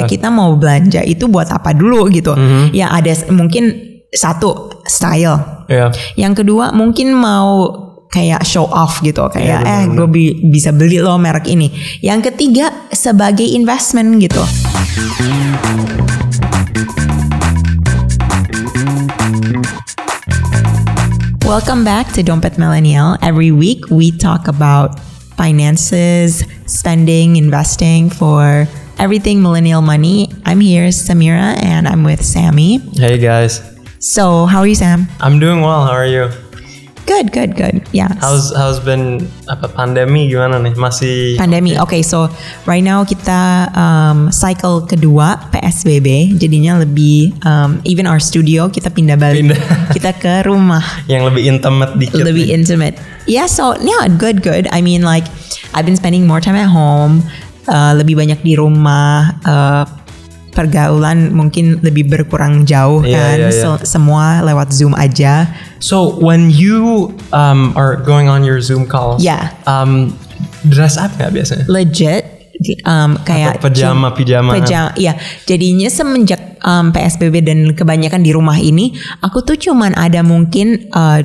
Yeah. Kayak kita mau belanja itu buat apa dulu gitu. Mhm. Ya ada mungkin satu style. Iya. Yang kedua mungkin mau kayak show off gitu kayak Iya, eh gue bisa beli loh merek ini. Yang ketiga sebagai investment gitu. Welcome back to Dompet Millennial. Every week we talk about finances, spending, investing for everything millennial money. I'm here, Samira, and I'm with Sammy. Hey guys, So, how are you, Sam? I'm doing well. How are you? Good, good, good. Yeah. How's how's been apa pandemi gimana nih? Masih Pandemi. Okay, so right now kita um, cycle kedua PSBB, jadinya lebih um, even our studio kita pindah balik, Pindah. kita ke rumah, yang lebih intimate dikit. lebih nih. intimate. Yeah, so yeah, good, good. I mean, like I've been spending more time at home, uh, lebih banyak di rumah. Uh, pergaulan mungkin lebih berkurang jauh Iya, kan, iya, iya. Se- semua lewat Zoom aja. So when you um, are going on your Zoom calls, Yeah. um, dress up nggak biasanya? legit um, kayak Atau pajama, pijama. pajama iya jadinya semenjak um, PSBB dan kebanyakan di rumah ini aku tuh cuman ada mungkin uh,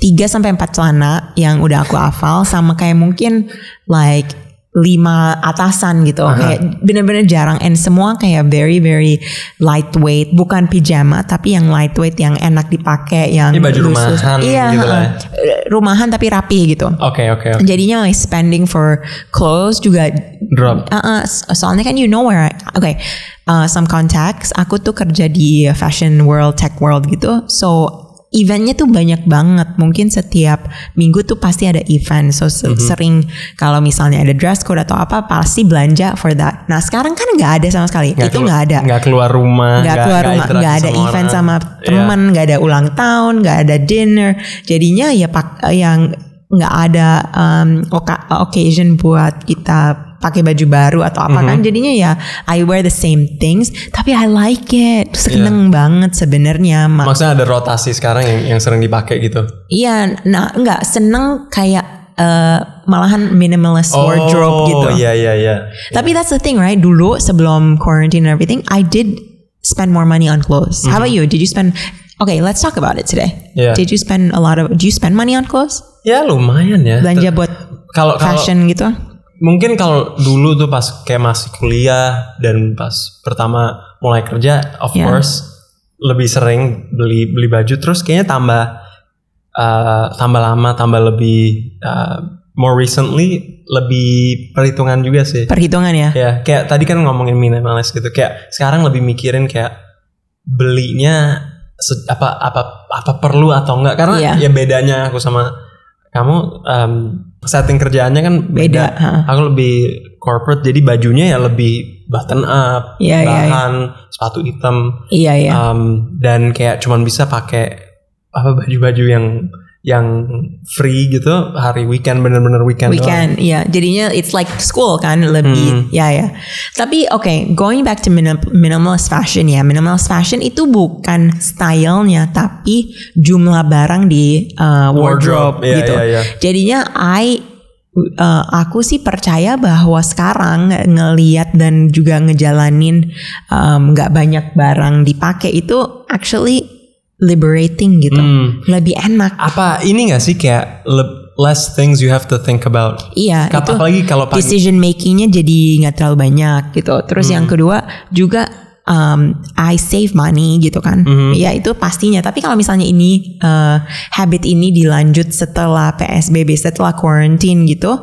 3 sampai 4 celana yang udah aku hafal sama kayak mungkin like lima atasan gitu kayak bener-bener jarang and semua kayak very very lightweight bukan pijama tapi yang lightweight yang enak dipakai yang Ini baju rumahan iya gitu lah ya. heeh. rumahan tapi rapi gitu Oke oke. oke. jadinya like spending for clothes juga Drop. Uh, uh, soalnya kan you know where I, okay uh, some contacts aku tuh kerja di fashion world tech world gitu so eventnya tuh banyak banget. Mungkin setiap minggu tuh pasti ada event. So se- sering kalau misalnya ada dress code atau apa pasti belanja for that. Nah sekarang kan nggak ada sama sekali. Itu kelu- nggak ada. Nggak keluar rumah. nggak keluar rumah. interaksi nggak ada sama event orang. sama Iya. teman nggak ada ulang tahun nggak ada dinner. Jadinya ya pak yang nggak ada um, oka- occasion buat kita pakai baju baru atau apa kan Mhm. jadinya ya I wear the same things tapi I like it seneng banget sebenarnya Ma- Maksudnya ada rotasi sekarang yang yang sering dipakai gitu. iya nah nggak seneng kayak eh, malahan minimalist wardrobe gitu iya iya iya. Tapi that's the thing, right? Dulu sebelum quarantine and everything, I did spend more money on clothes. How about you? Did you spend? Okay, let's talk about it today. Yeah. Did you spend a lot of? Do you spend money on clothes? Ya lumayan ya. Belanja buat Kalau kalau fashion gitu? Mungkin kalau dulu tuh pas kayak masih kuliah dan pas pertama mulai kerja, of Yeah. course lebih sering beli beli baju terus kayaknya tambah uh, tambah lama tambah lebih uh, more recently lebih perhitungan juga sih. Perhitungan ya. Ya, kayak tadi kan ngomongin minimalis gitu. Kayak sekarang lebih mikirin kayak belinya apa apa apa perlu atau enggak karena Iya. ya bedanya aku sama kamu um, setting kerjaannya kan Beda, beda. Aku lebih corporate jadi bajunya ya lebih button up, Iya, iya, bahan, sepatu hitam Iya iya. um, dan kayak cuman bisa pakai apa baju-baju yang yang free gitu hari weekend bener-bener weekend. Weekend, iya. Jadinya it's like school kan lebih, ya ya. Tapi oke, going back to minim- minimalist fashion ya. Minimalist fashion itu bukan stylenya, tapi jumlah barang di uh, wardrobe, Wardrobe, iya, gitu. iya, iya. Jadinya I uh, aku sih percaya bahwa sekarang ngeliat dan juga ngejalanin um, nggak banyak barang dipakai itu actually liberating gitu, Hmm. lebih enak. apa ini gak sih kayak le- less things you have to think about Iya, Kap- itu apalagi kalau pagi decision makingnya jadi nggak terlalu banyak gitu. Terus yang Hmm. kedua juga um, I save money gitu kan. Hmm. Ya itu pastinya. Tapi kalau misalnya ini uh, habit ini dilanjut setelah PSBB, setelah quarantine gitu,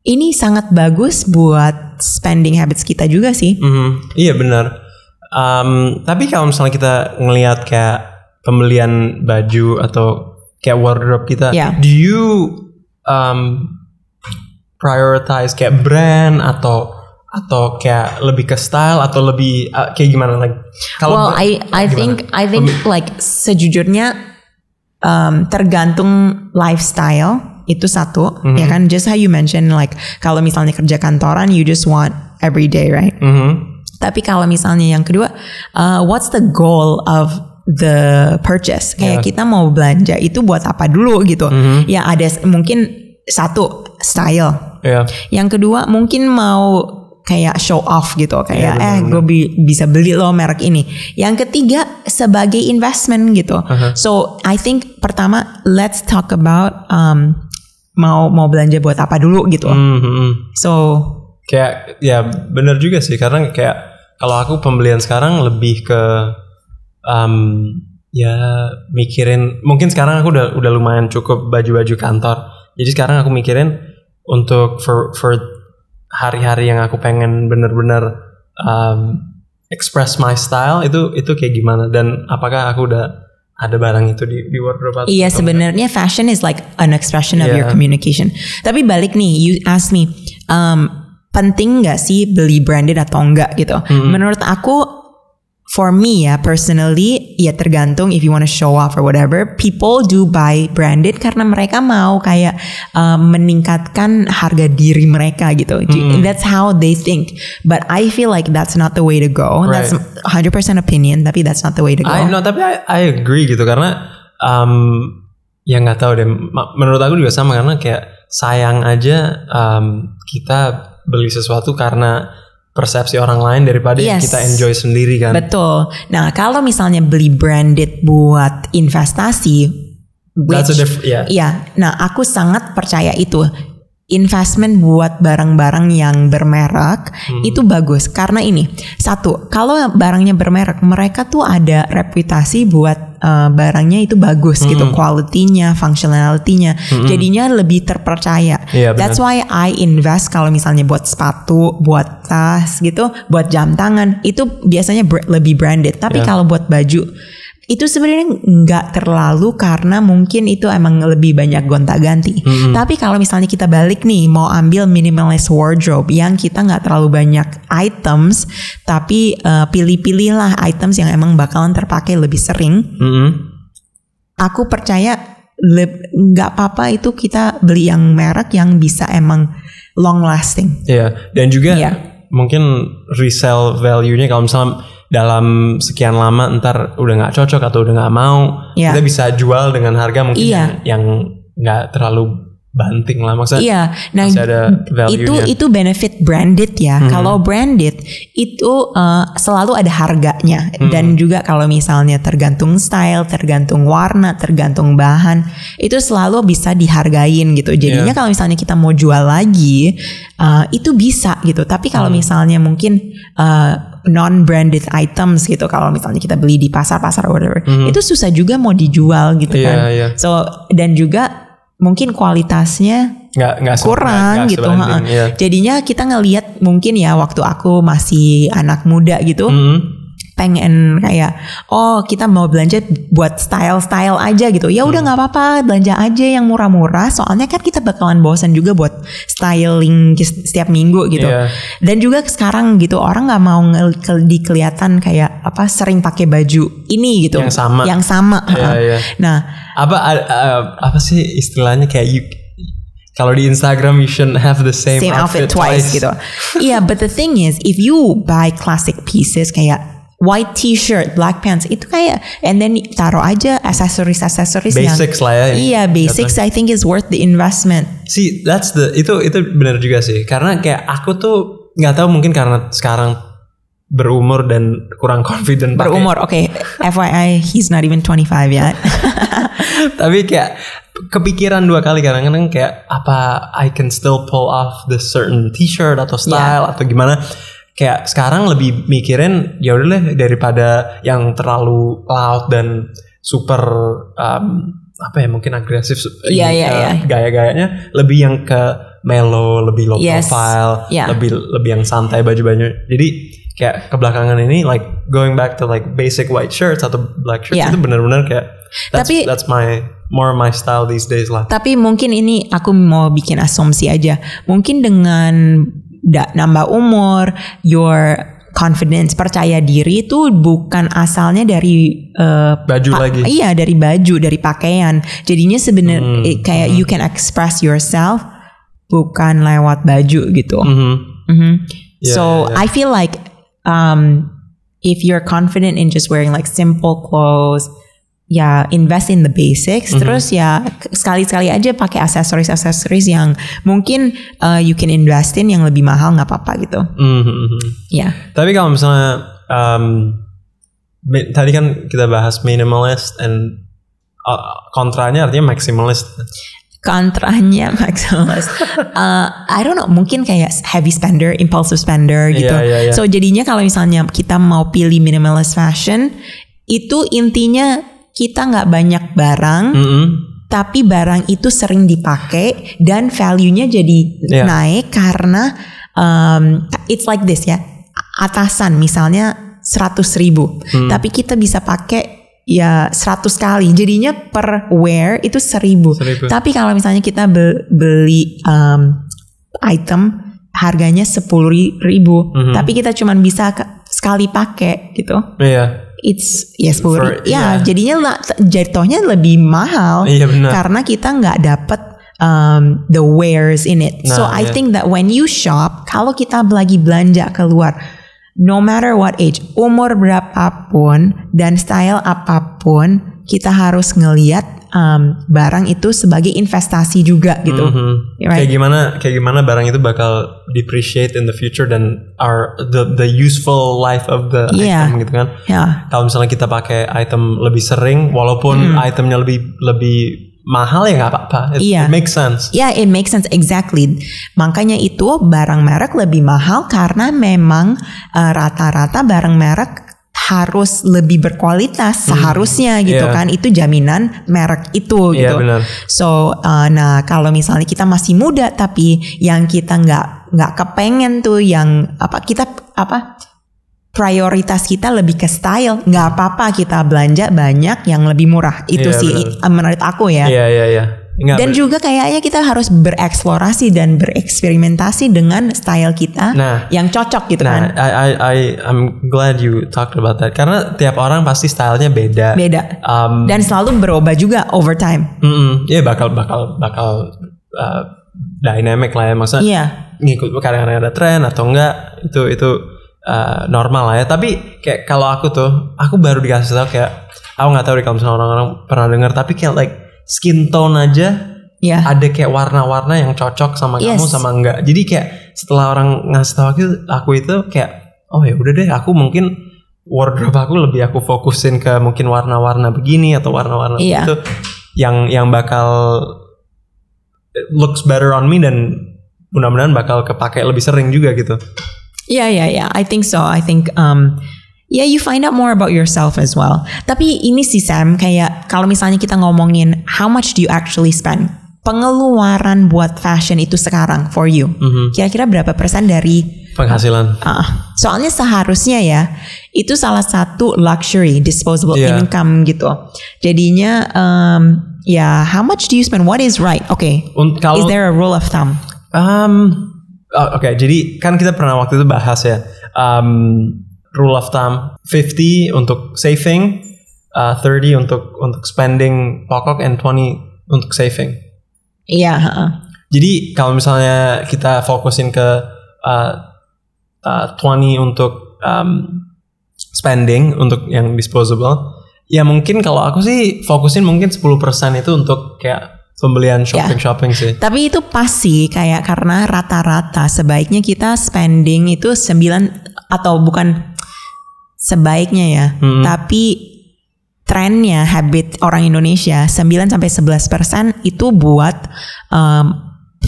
ini sangat bagus buat spending habits kita juga sih. Mhm, iya benar Um, tapi kalau misalnya kita ngelihat kayak pembelian baju atau kayak wardrobe kita Ya. do you um, prioritize kayak brand atau atau kayak lebih ke style atau lebih uh, kayak gimana like kalau well, I I gimana? think I think like sejujurnya um, tergantung lifestyle itu satu Mhm. ya kan just how you mention like kalau misalnya kerja kantoran you just want every day right Mhm. tapi kalau misalnya yang kedua uh, what's the goal of the purchase kayak Yeah. kita mau belanja itu buat apa dulu gitu Mhm. ya ada mungkin satu style Iya. yang kedua mungkin mau kayak show off gitu kayak Iya, eh gue bisa beli loh merek ini. Yang ketiga sebagai investment gitu. Uh-huh. So I think pertama let's talk about um, mau mau belanja buat apa dulu gitu. Hmm, hmm, hmm. So kayak ya bener juga sih karena kayak kalau aku pembelian sekarang lebih ke um, ya mikirin mungkin sekarang aku udah udah lumayan cukup baju-baju kantor jadi sekarang aku mikirin untuk for for hari-hari yang aku pengen bener-bener um, express my style itu itu kayak gimana dan apakah aku udah ada barang itu di di wardrobe atau Iya sebenarnya fashion is like an expression of your Iya. communication. Tapi balik nih, you ask me, um, penting nggak sih beli branded atau enggak gitu? Menurut aku, for me ya personally, ya tergantung if you wanna show off or whatever. People do buy branded karena mereka mau kayak um, meningkatkan harga diri mereka gitu. That's how they think. But I feel like that's not the way to go. That's 100% opinion, tapi that's not the way to go. I no tapi I, I agree gitu karena um, ya nggak tahu deh menurut aku juga sama karena kayak sayang aja um, kita beli sesuatu karena persepsi orang lain daripada yang Yes. kita enjoy sendiri kan Betul. Nah, kalau misalnya beli branded buat investasi, That's a which- diff- yeah. Iya. Nah, aku sangat percaya itu. Investment buat barang-barang yang bermerek Hmm. itu bagus karena ini satu kalau barangnya bermerek mereka tuh ada reputasi buat eh, barangnya itu bagus Hmm. gitu quality-nya, functionality-nya jadinya lebih terpercaya. Iya, benar. That's why I invest kalau misalnya buat sepatu, buat tas gitu, buat jam tangan itu biasanya br- lebih branded. Tapi Iya. kalau buat baju itu sebenarnya nggak terlalu karena mungkin itu emang lebih banyak gonta-ganti. Tapi kalau misalnya kita balik nih mau ambil minimalist wardrobe yang kita nggak terlalu banyak items, tapi eh, pilih-pilihlah items yang emang bakalan terpakai lebih sering. Mm-mm. Aku percaya nggak apa-apa itu kita beli yang merek yang bisa emang long lasting. Iya dan juga Iya. mungkin resell value-nya kalau misalnya dalam sekian lama ntar udah nggak cocok atau udah nggak mau Iya. kita bisa jual dengan harga mungkin yang yang nggak terlalu banting lah maksudnya Iya, nah masih ada itu itu benefit branded ya. Kalau branded itu uh, selalu ada harganya dan juga kalau misalnya tergantung style, tergantung warna, tergantung bahan, itu selalu bisa dihargain gitu. Jadinya Iya. kalau misalnya kita mau jual lagi, uh, itu bisa gitu. Tapi kalau misalnya mungkin uh, non branded items gitu, kalau misalnya kita beli di pasar-pasar whatever, itu susah juga mau dijual gitu Iya, kan. iya. So dan juga mungkin kualitasnya nggak nggak kurang nggak gitu. sebanding, iya. Jadinya kita ngelihat mungkin ya waktu aku masih anak muda gitu, Mm-mm. Pengen kayak oh kita mau belanja buat style-style aja gitu. Ya Hmm. udah nggak apa-apa, belanja aja yang murah-murah. Soalnya kan kita bakalan bosan juga buat styling setiap minggu gitu. Iya. Dan juga sekarang gitu orang nggak mau dikelihatan kayak apa sering pakai baju ini gitu. Yang sama. Yang sama. Ha. iya. Nah, apa a- apa sih istilahnya kayak you kalau di Instagram you shouldn't have the same, same outfit, twice, gitu. Iya, but the thing is, if you buy classic pieces kayak white t-shirt, black pants, itu kayak and then taruh aja aksesoris aksesoris yang Basics lah ya. Iya, basics I think is worth the investment. See, that's the itu itu benar juga sih. Karena kayak aku tuh nggak tahu mungkin karena sekarang berumur dan kurang confident pakai- Berumur, oke. FYI, he's not even 25 yet. Tapi kayak kepikiran dua kali kadang-kadang kayak apa I can still pull off this certain t-shirt atau style atau gimana. Kayak sekarang lebih mikirin ya udah deh daripada yang terlalu loud dan super um, apa ya mungkin agresif ini, iya, uh, iya. gaya-gayanya lebih yang ke mellow, lebih low Yes. profile, Iya. lebih lebih yang santai baju-baju. Jadi kayak kebelakangan ini like going back to like basic white shirts atau black shirts Iya. itu benar-benar kayak that's, Tapi- that's my more my style these days lah. Tapi mungkin ini aku mau bikin asumsi aja. Mungkin dengan da- nambah umur, your confidence, percaya diri itu bukan asalnya dari eh, Baju lagi. Iya, dari baju, dari pakaian. Jadinya sebenarnya Hmm, kayak you can express yourself bukan lewat baju gitu. Mhm. Mhm. Yeah, so yeah, yeah. I feel like um, if you're confident in just wearing like simple clothes, ya invest in the basics terus ya sekali-sekali aja pakai aksesoris-aksesoris yang mungkin uh, you can invest in yang lebih mahal nggak apa-apa gitu Mhm, mhm. ya Tapi kalau misalnya um, tadi kan kita bahas minimalist and uh, kontranya artinya maximalist. kontranya maximalist Uh, I don't know mungkin kayak heavy spender impulsive spender gitu Iya, iya, iya. so jadinya kalau misalnya kita mau pilih minimalist fashion itu intinya kita nggak banyak barang Mhm. tapi barang itu sering dipakai dan value-nya jadi Iya. naik karena um, it's like this ya atasan misalnya 100 ribu Hmm. tapi kita bisa pakai ya 100 kali jadinya per wear itu 1000 Seribu. tapi kalau misalnya kita be- beli um, item harganya 10 ribu Mhm. tapi kita cuman bisa sekali pakai gitu Iya. It's ya sepuluh For- ya iya. jadinya jatuhnya lebih mahal Iya, benar. karena kita nggak dapet um, the wares in it so Nah, I iya. think that when you shop kalau kita lagi belanja keluar no matter what age umur berapapun dan style apa pun kita harus ngeliat um, barang itu sebagai investasi juga gitu Mhm. Right. Kayak gimana kayak gimana barang itu bakal depreciate in the future dan our the the useful life of the Iya. item gitu kan. ya Kalau misalnya kita pakai item lebih sering walaupun itemnya lebih lebih mahal ya nggak apa-apa. It, Iya. it makes sense. Ya, it makes sense exactly. Makanya itu barang merek lebih mahal karena memang uh, rata-rata barang merek harus lebih berkualitas seharusnya gitu Iya. kan. Itu jaminan merek itu Iya, gitu. benar. So, uh, nah kalau misalnya kita masih muda tapi yang kita nggak nggak kepengen tuh yang apa kita apa prioritas kita lebih ke style nggak apa-apa kita belanja banyak yang lebih murah itu Iya, sih uh, menurut aku ya. Iya iya iya. Nggak, Dan juga kayaknya kita harus bereksplorasi dan bereksperimentasi dengan style kita Nah. yang cocok gitu Nah, kan. I, I, I, I'm glad you talked about that. Karena tiap orang pasti stylenya beda. Beda. Um, Dan selalu berubah juga over time. mm-mm. ya bakal bakal bakal uh, dynamic lah ya. Maksudnya Iya. ngikut kadang-kadang ada tren atau enggak itu itu uh, normal lah ya. Tapi kayak kalau aku tuh, aku baru dikasih tahu kayak aku nggak tahu deh kalau misalnya orang-orang pernah dengar. Tapi kayak like skin tone aja Iya. ada kayak warna-warna yang cocok sama kamu Yes. sama enggak. Jadi kayak setelah orang ngasih tahu aku, aku itu kayak oh ya udah deh aku mungkin wardrobe aku lebih aku fokusin ke mungkin warna-warna begini atau warna-warna Iya. itu yang yang bakal it looks better on me dan mudah-mudahan bakal kepake lebih sering juga gitu. Iya, iya, iya. I think so. I think um yeah, you find out more about yourself as well. Tapi ini sih Sam, kayak kalau misalnya kita ngomongin how much do you actually spend? Pengeluaran buat fashion itu sekarang for you. Mhm. Kira-kira berapa persen dari Penghasilan. Ah, soalnya seharusnya ya itu salah satu luxury disposable Iya. income gitu. Jadinya um, ya how much do you spend? What is right? Oke. Un- Is there a rule of thumb? Um, oh, Oke, jadi kan kita pernah waktu itu bahas ya. Um, rule of thumb 50 untuk saving, uh, 30 untuk untuk spending pokok, and 20 untuk saving. Iya. heeh. Jadi kalau misalnya kita fokusin ke uh, uh, 20 untuk um, spending untuk yang disposable, ya mungkin kalau aku sih fokusin mungkin 10% itu untuk kayak pembelian shopping-shopping sih. Tapi itu pasti kayak karena rata-rata sebaiknya kita spending itu 9 atau bukan sebaiknya ya, Hmm. tapi trennya habit orang Indonesia 9 sampai 11% itu buat um,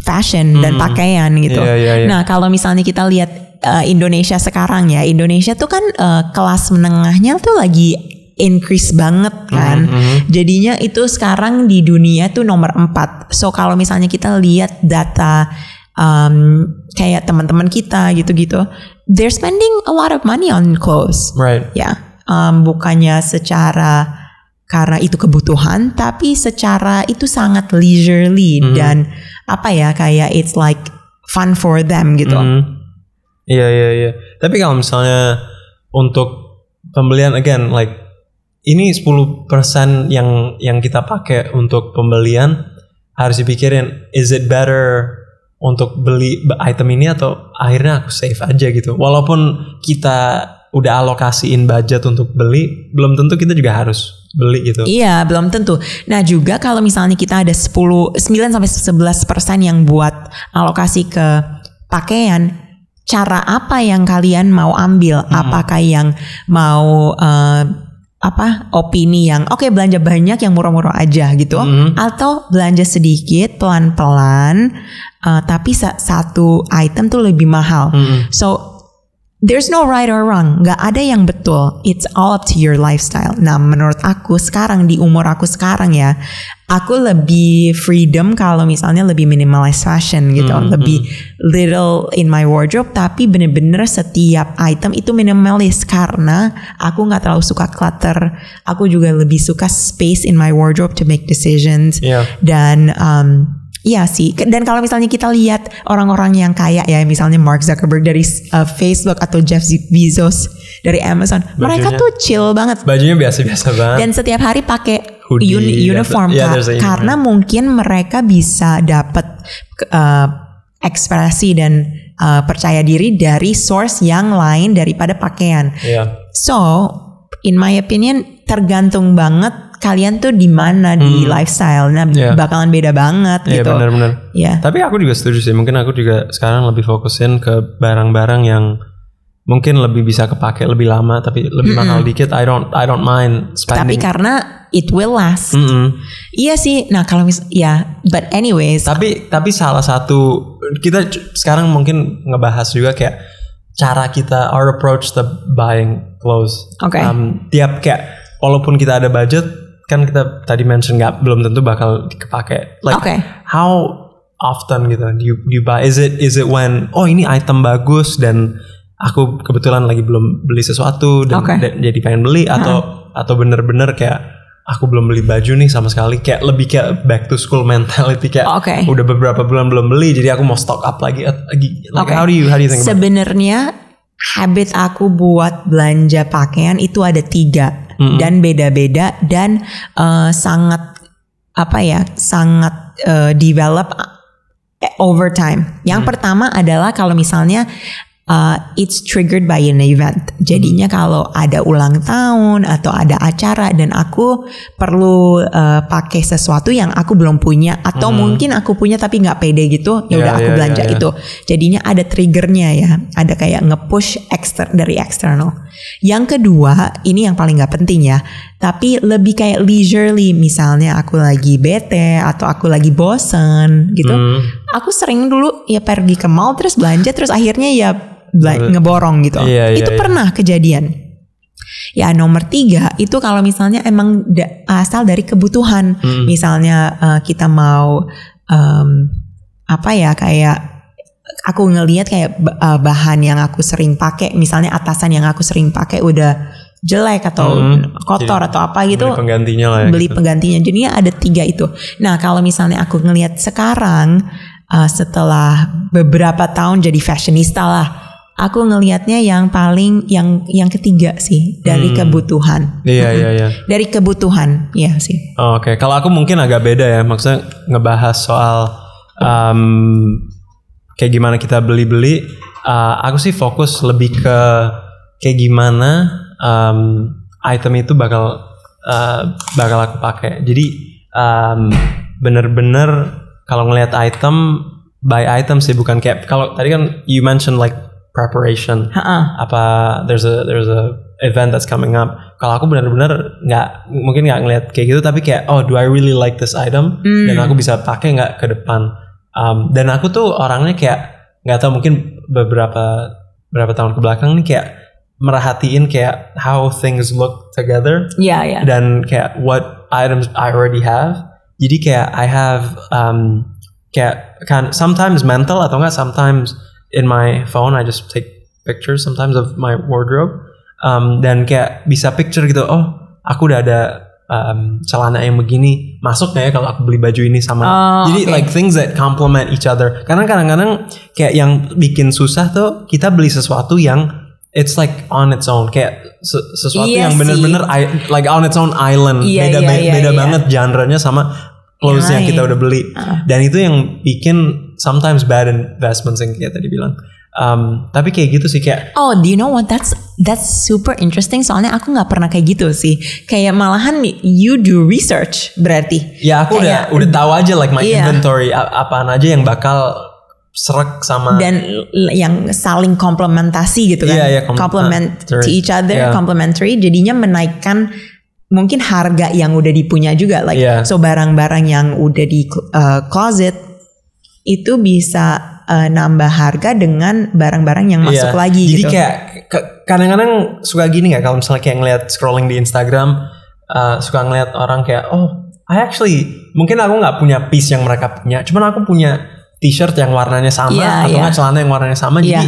fashion dan pakaian gitu. Iya, iya, iya. Nah, kalau misalnya kita lihat uh, Indonesia sekarang ya, Indonesia tuh kan uh, kelas menengahnya tuh lagi increase banget kan. Jadinya itu sekarang di dunia tuh nomor 4. So kalau misalnya kita lihat data um, kayak teman-teman kita gitu-gitu, they're spending a lot of money on clothes. Right. Ya, um, bukannya secara karena itu kebutuhan, tapi secara itu sangat leisurely dan apa ya kayak it's like fun for them gitu. Mhm. Iya iya iya. Tapi kalau misalnya untuk pembelian again like ini 10% yang yang kita pakai untuk pembelian harus dipikirin is it better untuk beli item ini atau akhirnya aku save aja gitu. Walaupun kita udah alokasiin budget untuk beli, belum tentu kita juga harus beli gitu. Iya, belum tentu. Nah, juga kalau misalnya kita ada 10 9 sampai 11 persen yang buat alokasi ke pakaian, cara apa yang kalian mau ambil? Apakah yang mau eh, apa opini yang oke belanja banyak yang murah-murah aja gitu Mhm. atau belanja sedikit pelan-pelan eh, tapi sa- satu item tuh lebih mahal. Mm-mm. So there's no right or wrong, nggak ada yang betul. It's all up to your lifestyle. Nah, menurut aku sekarang di umur aku sekarang ya, aku lebih freedom kalau misalnya lebih minimalist fashion gitu, Hmm, lebih little in my wardrobe, tapi bener-bener setiap item itu minimalis karena aku nggak terlalu suka clutter. Aku juga lebih suka space in my wardrobe to make decisions Iya. dan um, Iya sih, dan kalau misalnya kita lihat orang-orang yang kaya ya, misalnya Mark Zuckerberg dari uh, Facebook atau Jeff Bezos dari Amazon, mereka Bajunya. tuh chill banget Bajunya biasa-biasa banget. dan setiap hari pakai Hoodie, uni- uniform yeah, Kak. there's a uniform. karena mungkin mereka bisa dapat uh, ekspresi dan uh, percaya diri dari source yang lain daripada pakaian. Iya. So, in my opinion, tergantung banget kalian tuh di mana di lifestyle. Nah, Yeah. bakalan beda banget Iya gitu. benar-benar. Ya. Tapi aku juga setuju sih. Mungkin aku juga sekarang lebih fokusin ke barang-barang yang mungkin lebih bisa kepake lebih lama tapi lebih mahal dikit. I don't I don't mind Tapi spending. karena it will last. Mm-mm. Iya sih. Nah, kalau mis ya, but anyways, Tapi tapi salah satu kita sekarang mungkin ngebahas juga kayak cara kita our approach to buying clothes. Oke. Um, tiap kayak walaupun kita ada budget kan kita tadi mention nggak belum tentu bakal kepake. Like Oke. how often gitu you you buy is it is it when oh ini item bagus dan aku kebetulan lagi belum beli sesuatu dan, Oke. dan jadi pengen beli atau atau bener-bener kayak aku belum beli baju nih sama sekali kayak lebih kayak back to school mentality kayak Oke. udah beberapa bulan belum beli jadi aku mau stock up lagi lagi like Oke. how do you how do you think? Sebenarnya habit aku buat belanja pakaian itu ada tiga Mm-mm. dan beda-beda dan eh, sangat apa ya sangat eh, develop eh, over time. Yang pertama adalah kalau misalnya uh, it's triggered by an event. Jadinya kalau ada ulang tahun atau ada acara dan aku perlu uh, pakai sesuatu yang aku belum punya atau mungkin aku punya tapi nggak pede gitu, ya udah aku ya, belanja ya, ya. itu. Jadinya ada triggernya ya, ada kayak nge-push ekster dari eksternal. Yang kedua, ini yang paling nggak penting ya, tapi lebih kayak leisurely. Misalnya aku lagi bete atau aku lagi bosen gitu, Hmm. aku sering dulu ya pergi ke mall terus belanja terus akhirnya ya ngeborong gitu. Iya, iya, itu iya. pernah kejadian. Ya nomor tiga itu kalau misalnya emang da- asal dari kebutuhan, Hmm. misalnya eh, kita mau em, apa ya kayak aku ngelihat kayak eh, bahan yang aku sering pakai, misalnya atasan yang aku sering pakai udah jelek atau Hmm. kotor Jadi, atau apa gitu beli penggantinya lah ya beli gitu. penggantinya jadinya ada tiga itu nah kalau misalnya aku ngelihat sekarang uh, setelah beberapa tahun jadi fashionista lah aku ngelihatnya yang paling yang yang ketiga sih dari Hmm. kebutuhan iya iya iya dari kebutuhan ya sih Oh, Oke, kalau aku mungkin agak beda ya, maksudnya ngebahas soal um, kayak gimana kita beli-beli. Uh, aku sih fokus lebih ke kayak gimana um, item itu bakal uh, bakal aku pakai. Jadi um, bener-bener kalau ngelihat item buy item sih bukan kayak kalau tadi kan you mentioned like preparation Ha-ha. apa there's a there's a event that's coming up kalau aku benar-benar nggak mungkin nggak ngeliat kayak gitu tapi kayak oh do I really like this item Hmm. dan aku bisa pakai nggak ke depan Um, dan aku tuh orangnya kayak nggak tahu mungkin beberapa beberapa tahun ke belakang nih kayak merhatiin kayak how things look together. Ya ya dan kayak what items I already have. Jadi kayak I have um, kayak kan sometimes mental atau enggak sometimes in my phone I just take pictures sometimes of my wardrobe. Um, dan kayak bisa picture gitu oh aku udah ada um, celana yang begini masuk nggak ya kalau aku beli baju ini sama? Oh, jadi oke. like things that complement each other. Karena kadang-kadang kayak yang bikin susah tuh kita beli sesuatu yang it's like on its own kayak se- sesuatu Iya yang bener-bener like on its own island Iya, beda iya, iya, beda iya. banget genre-nya sama clothes yang, Yang kita udah beli Ah. dan itu yang bikin sometimes bad investments yang kayak tadi bilang Um, tapi kayak gitu sih kayak Oh, do you know what? That's that's super interesting. Soalnya aku nggak pernah kayak gitu sih. Kayak malahan you do research berarti. ya aku Kayak- udah udah tahu aja like my Iya. inventory apaan aja yang bakal serak sama dan yang saling komplementasi gitu kan. Iya, iya, kom- complement uh, to each other, Iya. complementary. Jadinya menaikkan mungkin harga yang udah dipunya juga. Like Iya. so barang-barang yang udah di uh, closet itu bisa uh, nambah harga dengan barang-barang yang masuk Iya. lagi Jadi gitu. kayak kadang-kadang suka gini nggak kalau misalnya kayak ngeliat scrolling di Instagram uh, suka ngeliat orang kayak oh I actually mungkin aku nggak punya piece yang mereka punya, cuman aku punya t-shirt yang warnanya sama Iya, atau iya. nggak celana yang warnanya sama Iya. jadi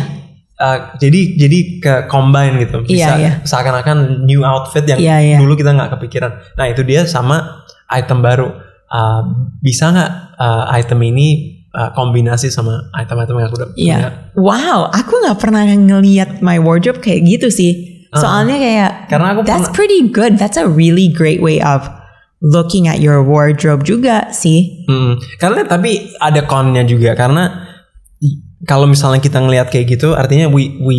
uh, jadi jadi ke combine gitu bisa Iya, iya. seakan-akan new outfit yang Iya, iya. dulu kita nggak kepikiran. Nah itu dia sama item baru. Uh, bisa nggak uh, item ini uh, kombinasi sama item-item yang aku udah punya? Iya. Wow, aku nggak pernah ngeliat my wardrobe kayak gitu sih. Soalnya kayak Karena aku that's pernah- pretty good. That's a really great way of looking at your wardrobe juga sih. Hmm, karena tapi ada connya juga karena kalau misalnya kita ngelihat kayak gitu artinya we we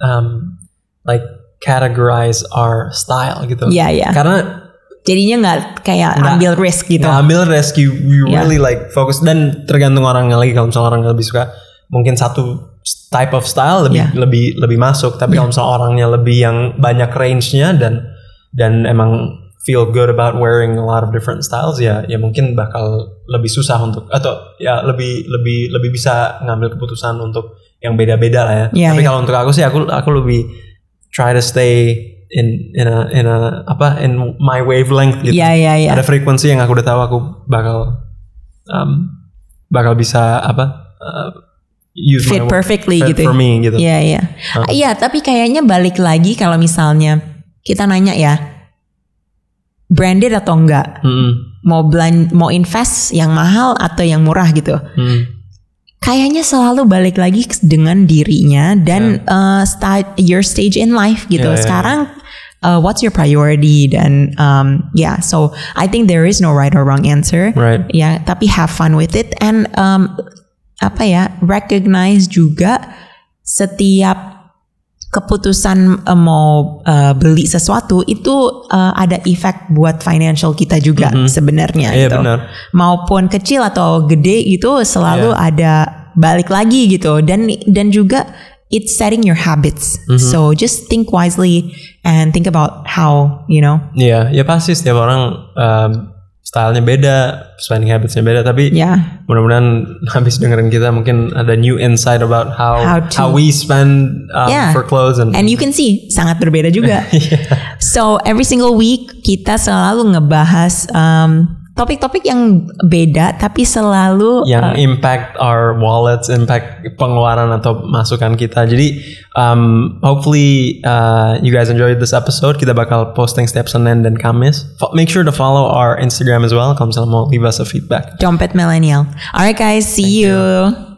um, like categorize our style gitu. Iya, iya. Karena Jadinya nggak kayak Nggak- ambil risk gitu. nggak ambil rescue you Iya. really like fokus dan tergantung orangnya lagi kalau misalnya orang lebih suka mungkin satu type of style lebih Iya. lebih lebih masuk tapi kalau misalnya orangnya lebih yang banyak range-nya dan dan emang feel good about wearing a lot of different styles ya ya mungkin bakal lebih susah untuk atau ya lebih lebih lebih bisa ngambil keputusan untuk yang beda-beda lah ya. Iya, tapi iya. kalau untuk aku sih aku aku lebih try to stay in in a in a apa in my wavelength gitu Iya, iya, iya. ada frekuensi yang aku udah tahu aku bakal um, bakal bisa apa uh, use Fit my perfectly fit gitu. for me gitu. Iya, iya. Iya, tapi kayaknya balik lagi kalau misalnya kita nanya ya, branded atau enggak? Mm-mm. Mau belan mau invest yang mahal atau yang murah gitu? Mm. kayaknya selalu balik lagi dengan dirinya dan uh, start your stage in life gitu. Yeah, yeah. Sekarang uh, what's your priority dan um, yeah, so I think there is no right or wrong answer. Right. Ya, tapi have fun with it and um, apa ya, recognize juga setiap keputusan uh, mau uh, beli sesuatu itu uh, ada efek buat financial kita juga sebenarnya Iya gitu benar. maupun kecil atau gede gitu selalu Iya. ada balik lagi gitu dan dan juga it's setting your habits Mhm. so just think wisely and think about how you know Iya, ya pasti setiap orang um, stylenya beda, spending habitsnya beda. Tapi ya mudah-mudahan habis dengerin kita mungkin ada new insight about how How how, to- we spend um, Yeah. for clothes and, and you can see sangat berbeda juga Iya. so every single week kita selalu ngebahas um, topik-topik yang beda tapi selalu yang impact our wallets, impact pengeluaran atau masukan kita. Jadi um, hopefully uh, you guys enjoyed this episode. Kita bakal posting setiap Senin dan Kamis. Make sure to follow our Instagram as well. Kalau misalnya mau leave us a feedback. dompet millennial alright guys see you.